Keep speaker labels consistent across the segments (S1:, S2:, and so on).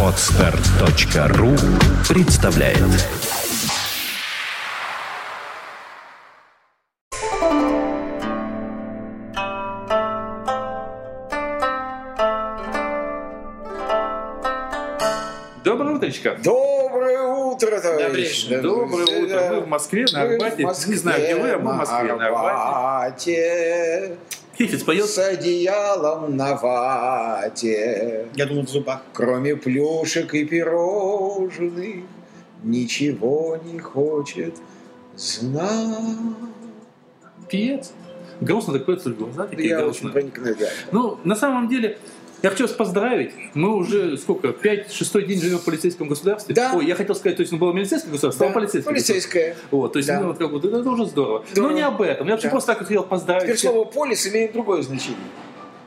S1: Отстар.ру представляет
S2: Доброе утречко.
S3: Доброе утро.
S2: Добрейшее. Доброе утро. Мы в Москве, на Арбате.
S3: Москве,
S2: Не знаю, где вы, а мы в Москве, на Арбате. Хифиц поет.
S3: С одеялом на вате.
S4: Я думал, в зубах.
S3: Кроме плюшек и пирожных Ничего не хочет знать.
S2: Певец. Грустно так поет, глаза такие
S3: Я очень
S2: грустные.
S3: проникновенный.
S2: Ну, на самом деле, я хочу вас поздравить. Мы уже, сколько, пять, шестой день живем в полицейском государстве?
S3: Да.
S2: Ой, я хотел сказать, то есть, ну, было милицейское государство,
S3: Да,
S2: стало полицейское
S3: Полицейское.
S2: Вот, то есть,
S3: Да.
S2: ну, вот как бы, это, это уже здорово.
S3: Да.
S2: Но не об этом. Я вообще
S3: Да.
S2: просто так хотел поздравить.
S3: Теперь слово полис имеет другое значение.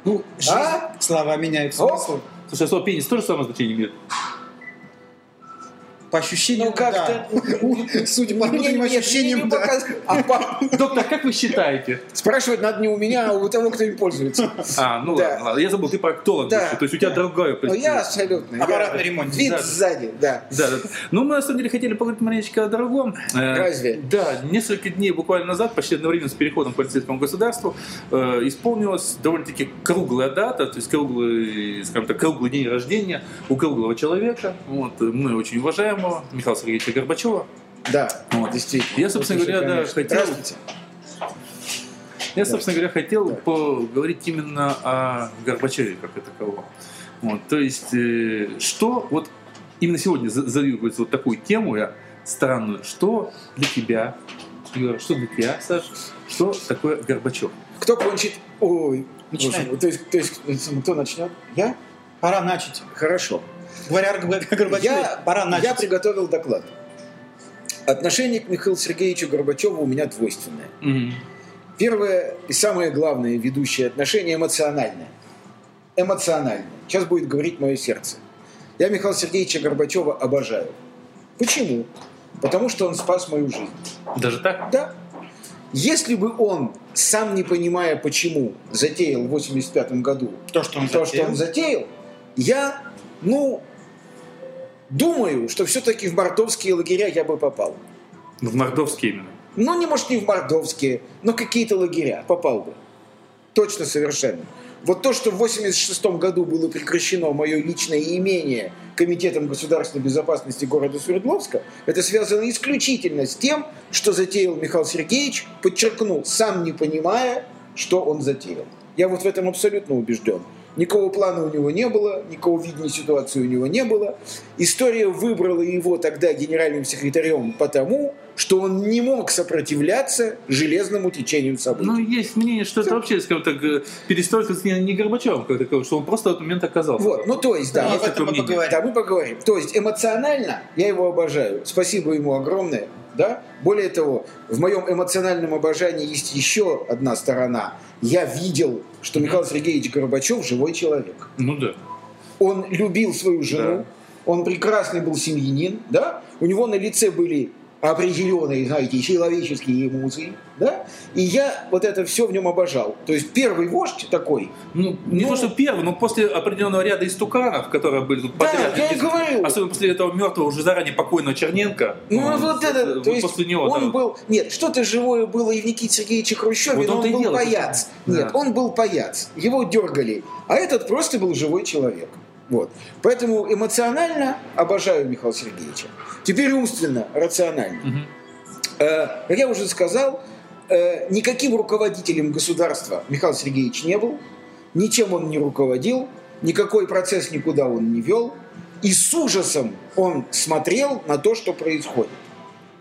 S4: Ну, жизнь,
S3: А?
S4: слова меняют смысл.
S2: Слушай, а слово пенис тоже самое значение имеет?
S4: По ощущениям,
S3: Ну как-то...
S4: да. Судя по внутренним
S3: нет,
S4: ощущениям, да.
S3: показ- А по-
S2: Доктор, как вы считаете?
S3: Спрашивать надо не у меня, а у того, кто им пользуется.
S2: А, ну
S3: Да.
S2: ладно. Я забыл, ты проктолог.
S3: Да.
S2: То есть у тебя другое
S3: Ну, я абсолютно.
S4: Аппаратный
S3: я-
S4: ремонт.
S3: Вид
S2: Да.
S3: сзади, да.
S2: Да, да. Ну, мы на самом деле хотели поговорить маленечко о дорогом. Э,
S3: Разве?
S2: Да, несколько дней буквально назад, почти одновременно с переходом к полицейскому государству, э, исполнилась довольно-таки круглая дата, то есть круглый, скажем так, круглый день рождения у круглого человека, вот, мы очень уважаемого Михаила Сергеевича Горбачева.
S3: Да,
S2: Вот.
S3: действительно.
S2: Я, собственно говоря, да, хотел-. Я, собственно говоря, хотел поговорить именно о Горбачеве как о таковом. Вот, то есть, э, что вот именно сегодня за- задаю говорится, вот такую тему я странную. Что для тебя, Юра, что для тебя, Саш, что такое Горбачев?
S3: Кто кончит? Ой,
S4: Начинай.
S3: боже то есть, то есть, кто начнет? Я?
S4: Пора начать.
S3: Хорошо.
S4: Говоря Горбачеве,
S3: Я,
S4: пора
S3: я
S4: начать.
S3: приготовил доклад. Отношение к Михаилу Сергеевичу Горбачеву у меня двойственное. Первое и самое главное ведущее отношение эмоциональное. Эмоциональное. Сейчас будет говорить мое сердце. Я Михаила Сергеевича Горбачева обожаю. Почему? Потому что он спас мою жизнь.
S2: Даже так?
S3: Да. Если бы он, сам не понимая почему, затеял в 85 году
S4: То, что он
S3: то,
S4: затеял.
S3: что он затеял, я, ну, думаю, что все-таки в мордовские лагеря я бы попал.
S2: В Мордовске именно.
S3: Ну, не может, не в мордовские, но какие-то лагеря попал бы. Точно, совершенно. Вот то, что в 86 году было прекращено мое личное имение Комитетом государственной безопасности города Свердловска, это связано исключительно с тем, что затеял Михаил Сергеевич, подчеркнул, сам не понимая, что он затеял. Я вот в этом абсолютно убежден. Никакого плана у него не было, никакого видения ситуации у него не было. История выбрала его тогда генеральным секретарем потому, что он не мог сопротивляться железному течению событий.
S2: Ну, есть мнение, что это вообще, скажем так, э, перестройка с не Горбачевым, как таковой, что он просто в этот момент оказался.
S3: Вот, ну то есть, да,
S2: Есть
S4: об этом
S2: такое
S4: мы
S2: мнение.
S4: поговорим.
S3: Да, мы поговорим. То есть эмоционально я его обожаю. Спасибо ему огромное. Да? Более того, в моем эмоциональном обожании есть еще одна сторона. Я видел, что Михаил Сергеевич Горбачев живой человек.
S2: Ну да.
S3: Он любил свою жену,
S2: Да.
S3: он прекрасный был семьянин, да? У него на лице были определенные, знаете, человеческие эмоции, да? И я вот это все в нем обожал. То есть первый вождь такой,
S2: Ну, не
S3: Ну,
S2: то, что первый, но после определенного ряда истуканов, которые были тут
S3: Да,
S2: подряд.
S3: я и говорю.
S2: Особенно после этого мертвого, уже заранее покойного Черненко.
S3: Ну
S2: Вот,
S3: вот это,
S2: э,
S3: то есть
S2: после него.
S3: он
S2: да.
S3: был, нет, что-то живое было и в Никите Сергеевиче Хрущеве,
S2: Вот
S3: но он
S2: и
S3: был
S2: дело,
S3: паяц.
S2: да.
S3: Нет, он был паяц, его дергали, а этот просто был живой человек. Вот. Поэтому эмоционально обожаю Михаила Сергеевича. Теперь умственно, рационально.
S2: Мгм.
S3: Э, Как я уже сказал, э, никаким руководителем государства Михаил Сергеевич не был, ничем он не руководил, никакой процесс никуда он не вел, и с ужасом он смотрел на то, что происходит,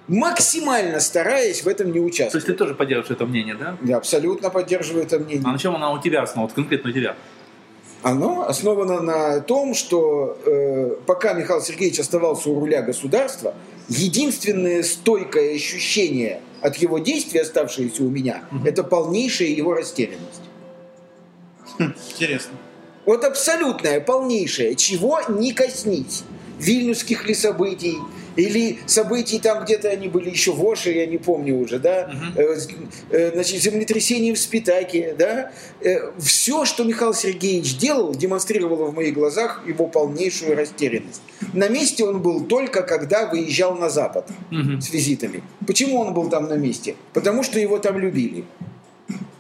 S3: максимально стараясь в этом не
S2: То есть
S3: участвовать.
S2: ты тоже поддерживаешь это мнение, да?
S3: Я абсолютно поддерживаю это мнение.
S2: А на чем оно у тебя основано, вот конкретно у тебя?
S3: Оно основано на том, что э, пока Михаил Сергеевич оставался у руля государства, единственное стойкое ощущение от его действий, оставшееся у меня, это полнейшая его растерянность.
S4: Интересно.
S3: Вот абсолютная, полнейшая, чего не коснись. Вильнюсских ли событий, или событий там где-то они были еще в Оше, я не помню уже, да, Э, э, значит, землетрясение в Спитаке, да, все, что Михаил Сергеевич делал, демонстрировало в моих глазах его полнейшую растерянность. На месте он был только когда выезжал на Запад
S2: Мгм.
S3: с визитами. Почему он был там на месте? Потому что его там любили.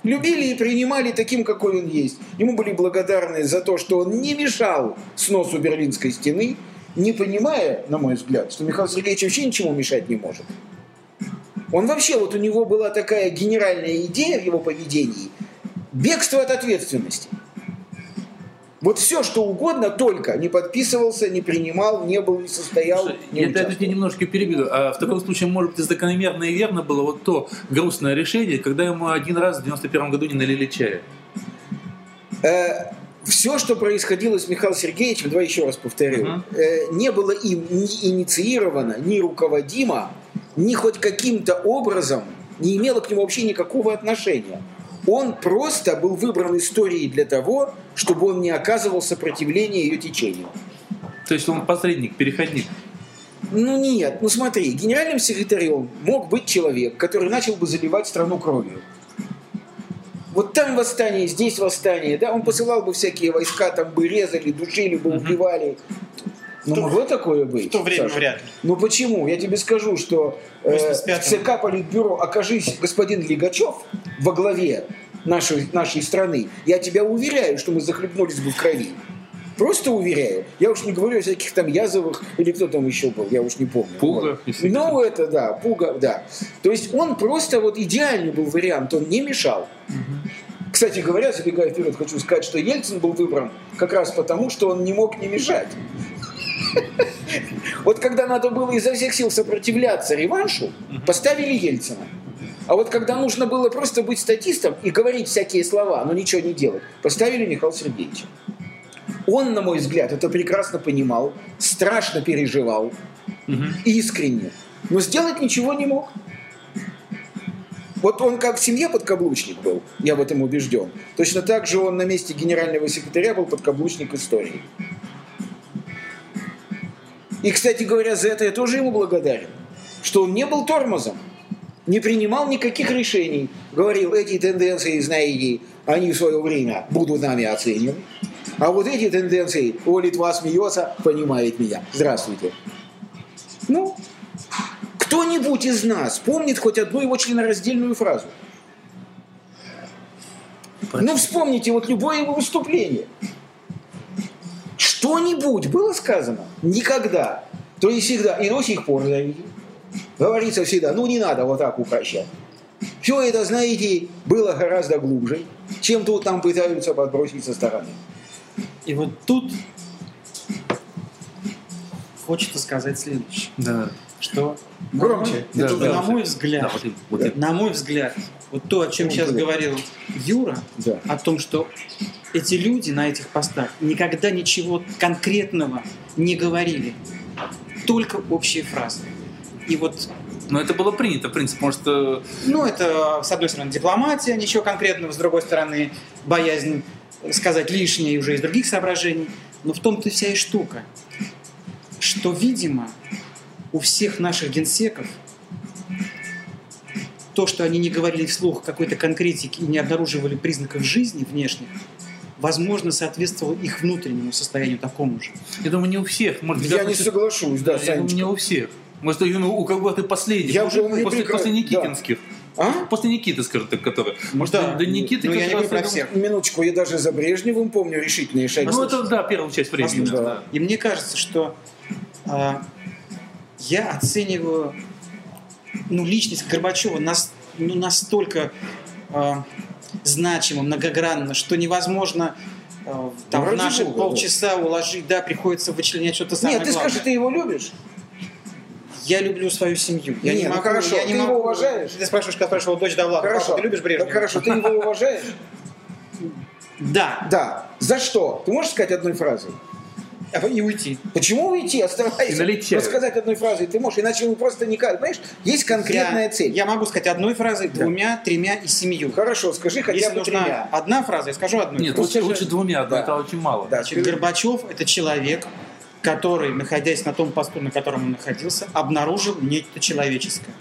S3: Любили и принимали таким, какой он есть. Ему были благодарны за то, что он не мешал сносу Берлинской стены, не понимая, на мой взгляд, что Михаил Сергеевич вообще ничему мешать не может. Он вообще, вот у него была такая генеральная идея в его поведении – бегство от ответственности. Вот все, что угодно, только не подписывался, не принимал, не был, не состоял,
S2: Слушай,
S3: не
S2: Я тебе немножко перебью. А в таком случае, может быть, закономерно и верно было вот то грустное решение, когда ему один раз в 91 году не налили чая.
S3: Все, что происходило с Михаилом Сергеевичем, давай еще раз повторю,
S2: Мгм.
S3: э, не было им ни инициировано, ни руководимо, ни хоть каким-то образом не имело к нему вообще никакого отношения. Он просто был выбран историей для того, чтобы он не оказывал сопротивления ее течению.
S2: То есть он посредник, переходник.
S3: Ну нет, ну смотри, генеральным секретарем мог быть человек, который начал бы заливать страну кровью. Вот там восстание, здесь восстание, да, он посылал бы всякие войска, там бы резали, душили бы, убивали. Ну,
S4: то-
S3: могло такое быть?
S4: В то время
S3: Саша?
S4: вряд ли.
S3: Ну почему? Я тебе скажу, что э, в
S4: 85-м.
S3: ЦК Политбюро окажись господин Лигачев во главе нашей, нашей страны, я тебя уверяю, что мы захлебнулись бы в крови. Просто уверяю. Я уж не говорю о всяких там Язовых или кто там еще был, я уж не помню.
S2: Пуга,
S3: Вот. Ну, это да, Пуга, да. То есть он просто вот идеальный был вариант, он не мешал. Кстати говоря, забегая вперед, хочу сказать, что Ельцин был выбран как раз потому, что он не мог не мешать. Вот когда надо было изо всех сил сопротивляться реваншу, поставили Ельцина. А вот когда нужно было просто быть статистом и говорить всякие слова, но ничего не делать, поставили Михаила Сергеевича. Он, на мой взгляд, это прекрасно понимал, страшно переживал, искренне, но сделать ничего не мог. Вот он как в семье подкаблучник был, я в этом убежден. Точно так же он на месте генерального секретаря был подкаблучник истории. И, кстати говоря, за это я тоже ему благодарен, что он не был тормозом, не принимал никаких решений, говорил, эти тенденции, знаете, они в свое время будут нами оценены, а вот эти тенденции, о, Литва смеется, понимает меня. Здравствуйте. Кто-нибудь из нас помнит хоть одну его членораздельную фразу? Ну, вспомните вот любое его выступление. Что-нибудь было сказано? Никогда. То есть всегда, и до сих пор, знаете, говорится всегда, ну не надо вот так упрощать. Все это, знаете, было гораздо глубже, чем тут нам пытаются подбросить со стороны.
S4: И вот тут хочется сказать следующее,
S2: Да.
S4: Что
S3: Громче.
S2: Да,
S4: что,
S2: да.
S4: на мой взгляд,
S2: Да, вот вот
S4: на мой взгляд, вот то, о чем
S3: Ну,
S4: сейчас говорил Юра,
S3: Да.
S4: о том, что эти люди на этих постах никогда ничего конкретного не говорили, только общие фразы. И вот
S2: Но это было принято, в принципе, потому что
S4: Ну, это, с одной стороны, дипломатия, ничего конкретного, с другой стороны, боязнь сказать лишнее уже из других соображений. Но в том-то вся и штука, что, видимо, у всех наших генсеков то, что они не говорили вслух какой-то конкретики и не обнаруживали признаков жизни внешних, возможно, соответствовало их внутреннему состоянию такому же.
S2: я думаю, не у всех. Может,
S3: Я не соглашусь, да,
S2: я думаю,
S3: Санечка.
S2: не у всех. Может, именно у кого-то последних.
S3: Я уже
S2: после,
S3: прекра-
S2: после
S3: да.
S2: Никитинских.
S3: А?
S2: После Никиты, скажем так, который. Может,
S4: Да.
S2: до Никиты
S4: Ну, я не говорю про всех.
S3: Минуточку, я даже за Брежневым помню решительные шаги.
S2: Ну, это, да, первую часть времени. Да.
S4: И мне кажется, что а, я оцениваю ну, личность Горбачева нас, ну, настолько а, значимо, многогранно, что невозможно а, там,
S3: Ну,
S4: в наши
S3: бога,
S4: полчаса уложить, да, приходится вычленять что-то самое
S3: Нет, ты
S4: главное.
S3: скажи, ты его любишь?
S4: Я люблю свою семью. Я
S3: Не,
S4: не,
S3: ну
S4: могу,
S3: хорошо,
S4: я не
S3: ты его
S4: могу-
S3: уважаешь?
S4: Ты спрашиваешь, как спрашивал дочь Довлатова,
S3: Хорошо.
S4: «Папа, ты любишь Брежнева?
S3: Так хорошо, ты его уважаешь?
S4: Да.
S3: Да. За что? Ты можешь сказать одной фразой?
S4: А И уйти.
S3: Почему уйти? Оставайся.
S2: И
S3: сказать одной фразой ты можешь, иначе ему просто никак. Понимаешь, есть конкретная
S4: я,
S3: цель.
S4: Я могу сказать одной фразой, двумя, тремя и семью.
S3: Хорошо, скажи хотя
S4: Если
S3: бы
S4: нужна
S3: тремя.
S4: одна фраза, я скажу одну.
S2: Нет, лучше, лучше двумя, одной
S3: Да.
S2: это очень мало.
S3: Да,
S4: Значит. Горбачев – это человек, который, находясь на том посту, на котором он находился, обнаружил нечто человеческое.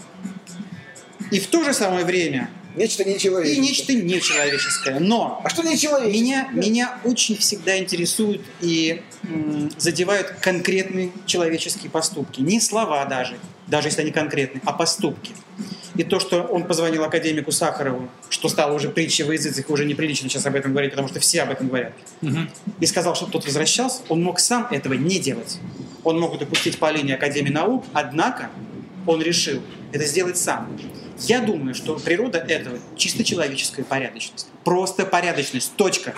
S4: И в то же самое время
S3: Нечто
S4: и
S3: нечеловеческое.
S4: нечто нечеловеческое. Но
S3: А что нечеловеческое?
S4: меня, меня очень всегда интересуют и м, задевают конкретные человеческие поступки. Не слова даже, даже если они конкретные, а поступки. И то, что он позвонил академику Сахарову, что стало уже притчей в языцах, уже неприлично сейчас об этом говорить, потому что все об этом говорят, и сказал, что тот возвращался, он мог сам этого не делать. Он мог допустить по линии Академии наук, однако он решил это сделать сам. Я думаю, что природа этого чисто человеческая порядочность. Просто порядочность. Точка.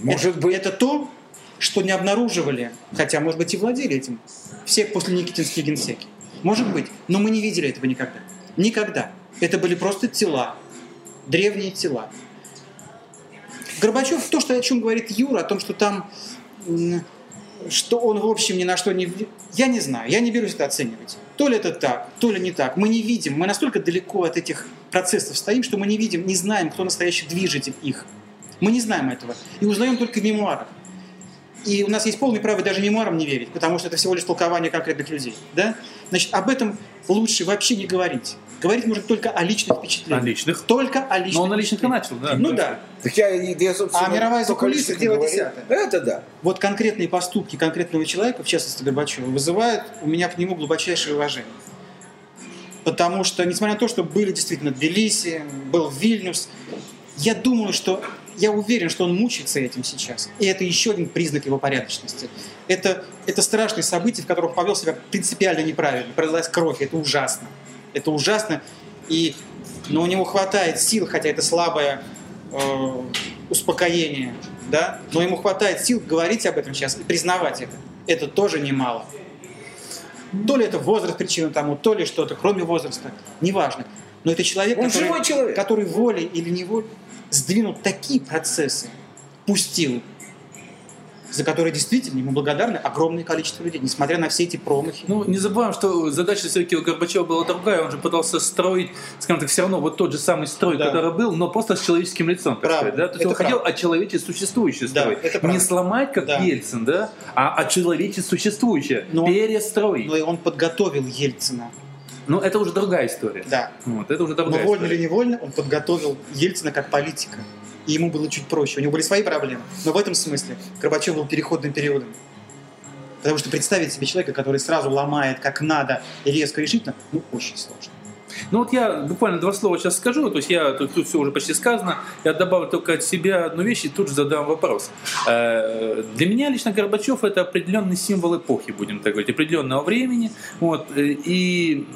S3: Может
S4: это,
S3: быть.
S4: Это то, что не обнаруживали, хотя, может быть, и владели этим, все после Никитинские генсеки. Может быть, но мы не видели этого никогда. Никогда. Это были просто тела, древние тела. Горбачев, то, что, о чем говорит Юра, о том, что там, что он, в общем, ни на что не... Я не знаю, я не берусь это оценивать. То ли это так, то ли не так. Мы не видим, мы настолько далеко от этих процессов стоим, что мы не видим, не знаем, кто настоящий движитель их. Мы не знаем этого. И узнаем только в мемуарах. И у нас есть полное право даже мемуарам не верить, потому что это всего лишь толкование конкретных людей. Да? Значит, об этом лучше вообще не говорить. Говорить можно только о личных впечатлениях.
S2: О личных.
S4: Только о личных
S2: Но он на личных и начал, да.
S4: Ну да.
S3: Так я, я, собственно,
S4: А мировая закулиса дело десятое.
S3: Это да.
S4: Вот конкретные поступки конкретного человека, в частности Горбачева, вызывают у меня к нему глубочайшее уважение. Потому что, несмотря на то, что были действительно Тбилиси, был Вильнюс, я думаю, что я уверен, что он мучается этим сейчас. И это еще один признак его порядочности. Это, это страшные события, в которых повел себя принципиально неправильно. Пролилась кровь. Это ужасно. Это ужасно. И, но у него хватает сил, хотя это слабое э, успокоение, да? но ему хватает сил говорить об этом сейчас и признавать это. Это тоже немало. То ли это возраст причина тому, то ли что-то, кроме возраста, неважно. Но это человек,
S3: Он
S4: который,
S3: человек.
S4: который волей или неволей сдвинул такие процессы, пустил, за которые действительно ему благодарны огромное количество людей, несмотря на все эти промахи.
S2: Ну, не забываем, что задача все-таки у Горбачева была другая. Он же пытался строить, скажем так, все равно вот тот же самый строй,
S4: Да.
S2: который был, но просто с человеческим лицом, так
S4: Правда.
S2: сказать. Да? То есть
S4: Это
S2: он хотел
S4: правда.
S2: очеловечить существующий
S4: Да,
S2: строй.
S4: это
S2: не сломать, как
S4: Да.
S2: Ельцин, да, а очеловечить существующее.
S4: Но-
S2: перестроить.
S4: Но и он подготовил Ельцина.
S2: Но это уже другая история.
S4: Да.
S2: Вот, это уже
S4: Но
S2: другая
S4: вольно
S2: история.
S4: или невольно он подготовил Ельцина как политика. И ему было чуть проще. У него были свои проблемы. Но в этом смысле Горбачев был переходным периодом. Потому что представить себе человека, который сразу ломает как надо и резко решительно, ну, очень сложно.
S2: Ну вот я буквально два слова сейчас скажу, то есть я тут, тут все уже почти сказано, я добавлю только от себя одну вещь и тут же задам вопрос. Э, Для меня лично Горбачев это определенный символ эпохи, будем так говорить, определенного времени, вот, э, и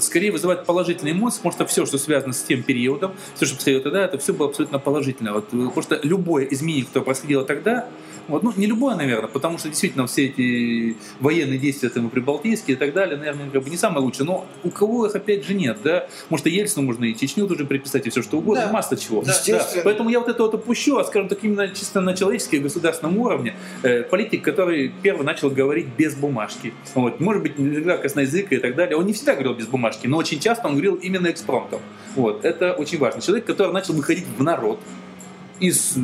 S2: скорее вызывает положительные эмоции, потому что все, что связано с тем периодом, все, что происходило тогда, это все было абсолютно положительно. Вот, э, потому что любое изменение, которое происходило тогда, вот, ну, не любое, наверное, потому что действительно все эти военные действия, там, и прибалтийские и так далее, наверное, как бы не самое лучшее. Но у кого их, опять же, нет, да? Может, и Ельцину можно и Чечню тоже приписать, и все что угодно,
S4: Да.
S2: масса чего.
S3: Да. Естественно.
S2: Поэтому я вот это вот опущу, а, скажем так, именно чисто на человеческом и государственном уровне э, политик, который первый начал говорить без бумажки. Вот. Может быть, не всегда косноязыка и так далее. Он не всегда говорил без бумажки, но очень часто он говорил именно экспромтом. Вот. Это очень важно. Человек, который начал выходить в народ из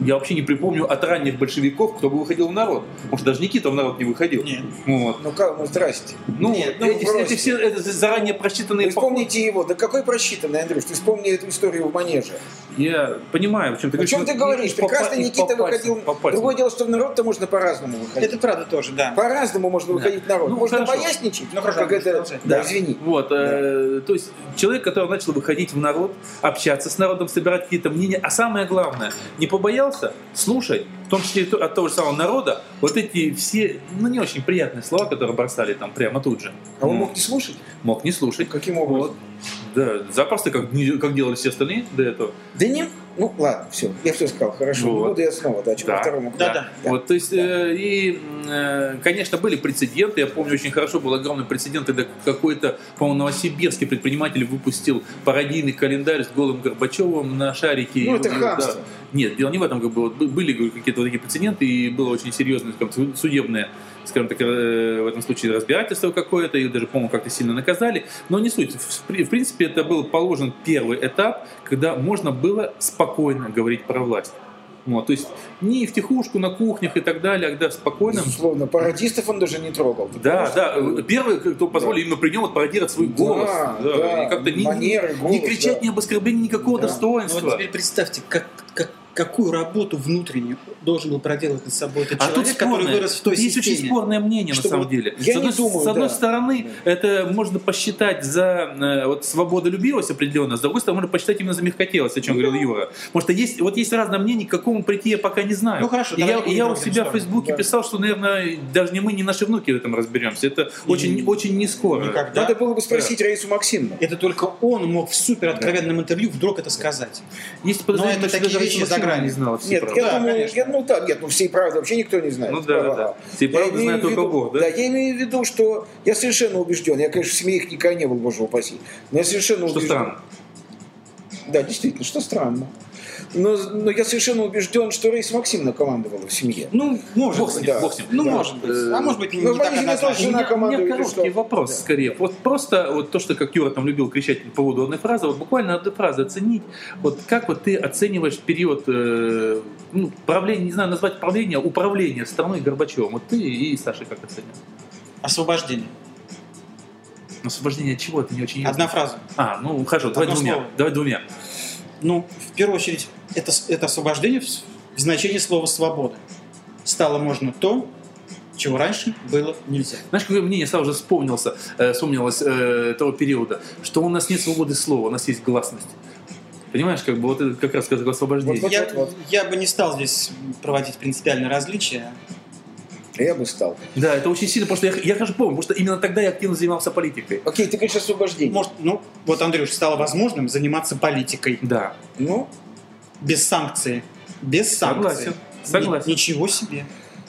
S2: я вообще не припомню от ранних большевиков, кто бы выходил в народ. Может, даже Никита в народ не выходил.
S4: Нет.
S2: Вот.
S3: Ну как, ну здрасте.
S2: Ну,
S4: Нет,
S3: ну,
S2: эти,
S3: бросьте.
S2: эти все это заранее просчитанные
S3: Вы вспомните его. Да какой просчитанный, Андрюш? Ты вспомни эту историю в манеже.
S2: Я понимаю, о чем ты
S3: О чем
S2: говоришь.
S3: ты говоришь?
S2: по
S3: Прекрасно Никита
S2: по
S3: выходил.
S2: по.
S3: Другое дело, что в народ-то можно по-разному выходить.
S4: Это правда тоже, да.
S3: По-разному можно выходить в народ.
S2: Ну,
S3: можно
S2: хорошо.
S3: поясничать,
S4: Ну, хорошо,
S3: как это... Да,
S2: Да.
S3: извини.
S2: Вот, э, то есть человек, который начал выходить в народ, общаться с народом, собирать какие-то мнения, а самое главное, не побоялся слушать, в том числе от того же самого народа, вот эти все, ну не очень приятные слова, которые бросали там прямо тут же.
S3: А он мог не слушать?
S2: мог не слушать.
S3: Каким образом?
S2: Да, запросто, как, как делали все остальные до этого.
S3: Да не... Ну, ладно, все. Я все сказал. Хорошо.
S2: Вот.
S3: Буду я снова. Да,
S2: Да.
S3: по второму.
S4: Да, да.
S2: Вот, то есть, э, и, э, конечно, были прецеденты. Я помню, очень хорошо был огромный прецедент, когда какой-то, по-моему, новосибирский предприниматель выпустил пародийный календарь с голым Горбачевым на шарике.
S3: Ну, это
S2: да.
S3: хамство.
S2: Нет, дело не в этом. Как бы, были какие-то вот такие прецеденты, и было очень серьезное судебное скажем так, э, в этом случае разбирательство какое-то, и даже, по-моему, как-то сильно наказали. Но не суть. В, при- в принципе, это был положен первый этап, когда можно было спокойно говорить про власть. Вот, то есть не в тихушку на кухнях и так далее, а когда спокойно.
S3: Безусловно, пародистов он даже не трогал.
S2: Да, да. Первый, кто позволил именно при нем вот пародировать свой
S3: Да,
S2: голос.
S3: да,
S2: и как-то не,
S3: манеры,
S2: не
S3: голос,
S2: кричать
S3: да.
S2: ни об оскорблении никакого
S3: Да.
S4: Ну,
S2: достоинства.
S4: вот теперь представьте, как, как- какую работу внутреннюю должен был проделать над собой этот
S2: А тут
S4: человек, который
S2: спорное,
S4: вырос в той
S2: тут есть очень
S4: системе.
S2: спорное мнение на самом деле.
S3: Я
S2: с
S3: не
S2: одной,
S3: думаю,
S2: с одной
S3: да.
S2: стороны, это можно посчитать за э, вот свободолюбивость определенно, с другой стороны, можно посчитать именно за мягкотелость, о чем говорил Юра. Потому что есть, вот есть разное мнение, к какому прийти я пока не знаю.
S4: Ну, хорошо,
S2: И
S4: давай
S2: я,
S4: не
S2: я у себя в. Фейсбуке
S3: Да.
S2: писал, что, наверное, даже не мы, не наши внуки в этом разберемся. Это очень, очень не скоро.
S4: Никогда.
S3: Надо было бы спросить Раису Максимовну.
S4: Это только он мог в супер откровенном интервью вдруг это сказать.
S2: Есть подозрение,
S4: Но это такие вещи за гранью.
S2: не знала все
S3: Нет,
S2: правды.
S3: я
S4: Да,
S3: думаю,
S4: конечно.
S3: я, ну так, нет, ну всей правды вообще никто не знает.
S2: Ну да, да, да. Всей
S3: Я
S2: правды
S3: имею
S2: знает
S3: в виду-
S2: только Бог, да?
S3: Да, я имею в виду, что я совершенно убежден, я, конечно, в семье их никогда не был, боже упаси, но я совершенно
S2: Что
S3: убежден.
S2: странно.
S3: Да, действительно, что странно. Но, но я совершенно убежден, что Раиса Максимовна командовала в семье.
S4: Ну, может
S2: Бог
S4: быть.
S3: да.
S2: бог с ним.
S4: Ну,
S3: Да.
S4: может быть. А может быть, не,
S3: Ну,
S4: не так однозначно.
S3: тоже
S2: У
S3: Жена
S2: меня, у меня короткий
S3: что?
S2: вопрос,
S3: Да.
S2: скорее. Вот просто вот то, что как Юра там любил кричать по поводу одной фразы, вот буквально одной фразы оценить. Вот как вот ты оцениваешь период э, ну, правления, не знаю, назвать правление, управления страной Горбачевым. Вот ты и Саша как оцениваешь?
S4: Освобождение.
S2: Освобождение от чего? Это не очень ясно.
S4: Одна фраза.
S2: А, ну хорошо, давай
S4: Одно
S2: двумя.
S4: слово.
S2: Давай двумя.
S4: Ну, в первую очередь, это, это освобождение в, значении слова «свобода». Стало можно то, чего раньше было нельзя.
S2: Знаешь, какое мнение сразу же вспомнился, э, вспомнилось э, того периода, что у нас нет свободы слова, у нас есть гласность. Понимаешь, как бы вот это как раз как освобождение.
S3: Вот,
S4: я,
S3: вот, вот.
S4: я бы не стал здесь проводить принципиальное различие.
S3: Я бы стал.
S2: Да, это очень сильно, потому что я, я конечно помню, потому что именно тогда я активно занимался политикой.
S3: Окей, ты говоришь освобождение.
S4: Может, ну, вот, Андрюш, стало возможным заниматься политикой
S2: Да,
S3: Ну,
S4: без санкций. Без санкций.
S2: Согласен, согласен.
S4: Ни- ничего себе.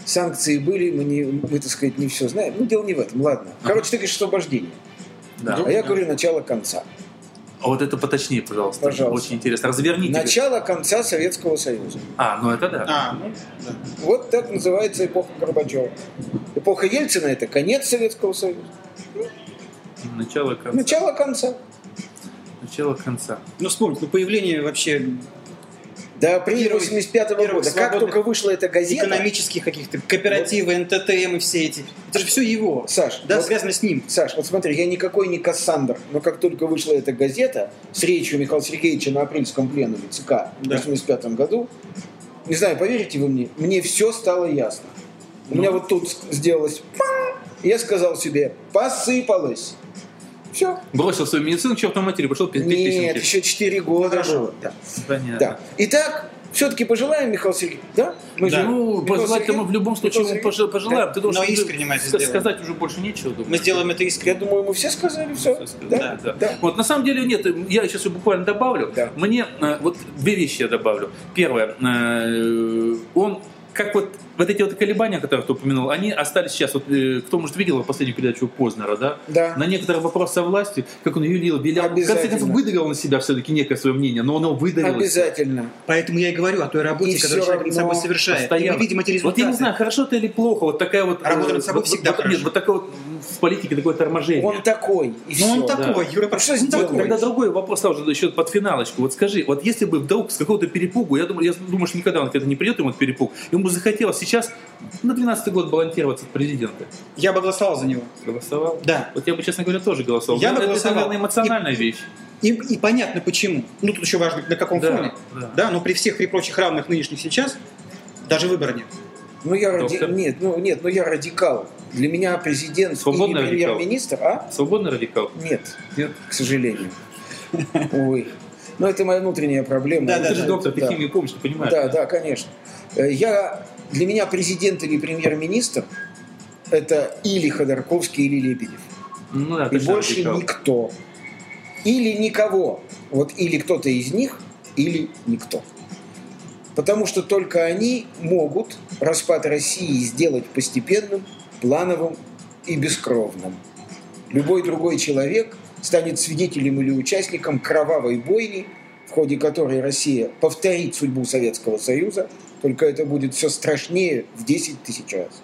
S3: санкции были, мы, не, мы, так сказать, не все знаем. Ну, дело не в этом, ладно. Короче, ты говоришь освобождение.
S2: да.
S3: А я говорю начало-конца.
S2: А вот это поточнее, пожалуйста.
S3: Пожалуйста.
S2: Очень интересно. Разверните.
S3: Начало-конца Советского Союза.
S2: А, ну это да.
S4: А, ну, да.
S3: Вот так называется эпоха Горбачева. Эпоха Ельцина – это конец Советского Союза.
S2: Начало конца.
S3: Начало конца.
S2: Начало конца.
S4: Ну, вспомните, ну, появление вообще
S3: Да,
S4: Первый-
S3: 85
S4: первых
S3: года. Как только вышла эта газета...
S4: экономических каких-то кооперативы, НТТМ и все эти. Это же все его.
S3: Саш,
S4: Да,
S3: вот-
S4: связано с ним.
S3: Саш, вот смотри, я никакой не Кассандр, но как только вышла эта газета с речью Михаила Сергеевича на апрельском пленуме ЦК в
S4: Да.
S3: 85 году, не знаю, поверите вы мне, мне все стало ясно. У
S4: Ну.
S3: меня вот тут сделалось я сказал себе, посыпалось. Все.
S2: Бросил свою медицину чертовой матери, пошел петь
S3: Нет,
S2: песенки.
S3: еще 4 года
S4: Хорошо.
S3: было. Да.
S2: Понятно.
S3: да. Итак, все-таки пожелаем, Михаил Сергеевич, да? Мы
S4: Да.
S2: Ну,
S3: Михаил
S2: пожелать-то мы
S3: Сергеевич-
S2: в любом случае
S3: Михаил
S2: пожелаем.
S3: Да.
S2: Ты должен
S4: Но искренне мы это
S2: ска-
S4: сделаем.
S2: сказать уже больше нечего. думаю.
S4: Мы сделаем это
S3: Я
S4: искренне.
S3: думаю, мы все сказали все.
S2: Всё сказали,
S3: Да?
S2: да.
S3: Да.
S2: Вот на самом деле нет, я сейчас буквально добавлю.
S3: Да.
S2: Мне э, вот две вещи я добавлю. Первое, э, он как вот вот эти вот колебания, которые ты упомянул, они остались сейчас. Вот э, кто может видел последнюю передачу Познера, да?
S3: Да.
S2: На некоторые вопросы о власти, как он юлил, вилял, в конце концов выдавил на себя все-таки некое свое мнение, но он его выдавил.
S3: Обязательно.
S4: Поэтому я и говорю о той работе,
S3: И
S4: которую человек над собой совершает. И
S2: Постоянно.
S4: мы видим эти
S2: Вот
S4: результаты.
S2: я не знаю, хорошо это или плохо, вот такая вот...
S4: Работа
S2: э,
S4: над собой
S2: вот-
S4: всегда
S2: вот-
S4: хорошо.
S2: Нет, вот такое вот в политике такое торможение.
S3: Он такой. И
S4: Ну
S3: всё.
S4: он такой, Юра,
S3: Ну, что
S4: он
S3: сделать?
S4: такой.
S2: Тогда другой вопрос сразу еще под финалочку. Вот скажи, вот если бы вдруг с какого-то перепугу, я думаю, я думаю, что никогда он к этому не придет, ему этот перепуг, ему бы захотелось сейчас на 12 год баллотироваться в президента.
S4: Я бы голосовал за него.
S2: Голосовал?
S4: Да.
S2: Вот я бы, честно говоря, тоже голосовал.
S4: Я бы
S2: это,
S4: голосовал.
S2: наверное, эмоциональная вещь.
S4: И, и понятно почему. Ну тут еще важно на каком
S2: Да,
S4: фоне.
S2: да.
S4: Да, но при всех при прочих равных нынешних сейчас даже выбора нет.
S3: Ну я ради... Нет, ну нет, ну я радикал. Для меня президент
S2: Свободный
S3: или
S2: радикал?
S3: премьер-министр, а?
S2: Свободный радикал?
S3: Нет,
S2: Нет?
S3: к сожалению. Ой. Ну это моя внутренняя проблема.
S4: Да,
S2: ты
S4: да,
S2: же
S4: да,
S2: доктор, ты химию помнишь, ты понимаешь.
S3: Да, да, конечно. Э, Я, для меня президент или премьер-министр это или Ходорковский, или Лебедев.
S2: Ну да,
S3: И
S2: ты же
S3: больше
S2: радикал.
S3: никто. Или никого. Вот или кто-то из них, или никто. Потому что только они могут распад России сделать постепенным, плановым и бескровным. Любой другой человек станет свидетелем или участником кровавой бойни, в ходе которой Россия повторит судьбу Советского Союза, только это будет все страшнее в 10 тысяч раз.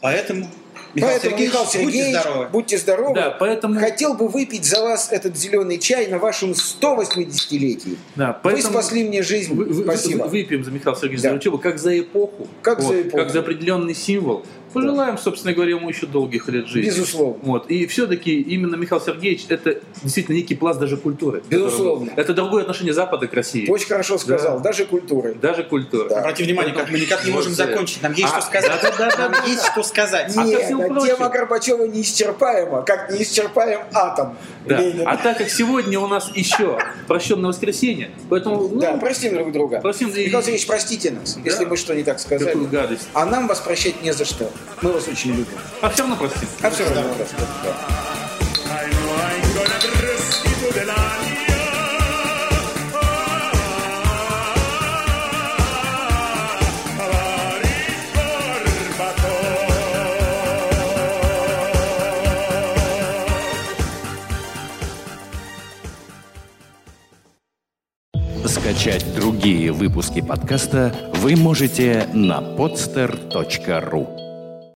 S4: Поэтому, Михаил
S3: Поэтому,
S4: Сергеевич,
S3: Михаил
S4: будьте
S3: Сергеевич,
S4: здоровы.
S3: будьте здоровы.
S2: Да, поэтому...
S3: Хотел бы выпить за вас этот зеленый чай на вашем 180-летии.
S2: Да,
S3: Вы
S2: поэтому...
S3: спасли мне жизнь.
S2: Вы- вы-
S3: Спасибо.
S2: вы- выпьем за Михаила Сергеевича
S3: Да.
S2: Заручева как за эпоху,
S3: Как за эпоху.
S2: как за определенный символ. Пожелаем, собственно говоря, ему еще долгих лет жизни.
S3: Безусловно.
S2: Вот. И все-таки именно Михаил Сергеевич это действительно некий пласт даже культуры.
S3: Безусловно.
S2: Это другое отношение Запада к России.
S3: Очень хорошо сказал.
S2: Да.
S3: Даже культуры.
S2: Даже культура.
S3: Да.
S4: Обратите внимание, как мы никак не можем закончить. Нам есть
S2: А,
S4: что сказать. Нам есть что сказать.
S2: А
S3: Нет, а тема Горбачева неисчерпаема, как неисчерпаем атом.
S2: Да.
S3: Ленин.
S2: А так как сегодня у нас еще прощенное воскресенье, поэтому ну,
S3: Да, простим друг друга.
S2: Простим,
S3: Михаил Сергеевич, простите нас, если мы что не так сказали.
S2: какую гадость.
S3: А нам вас прощать не за что. Мы вас очень любим.
S2: А все равно простим.
S3: А все равно
S5: Avari
S1: Скачать другие выпуски подкаста вы можете на podster.ru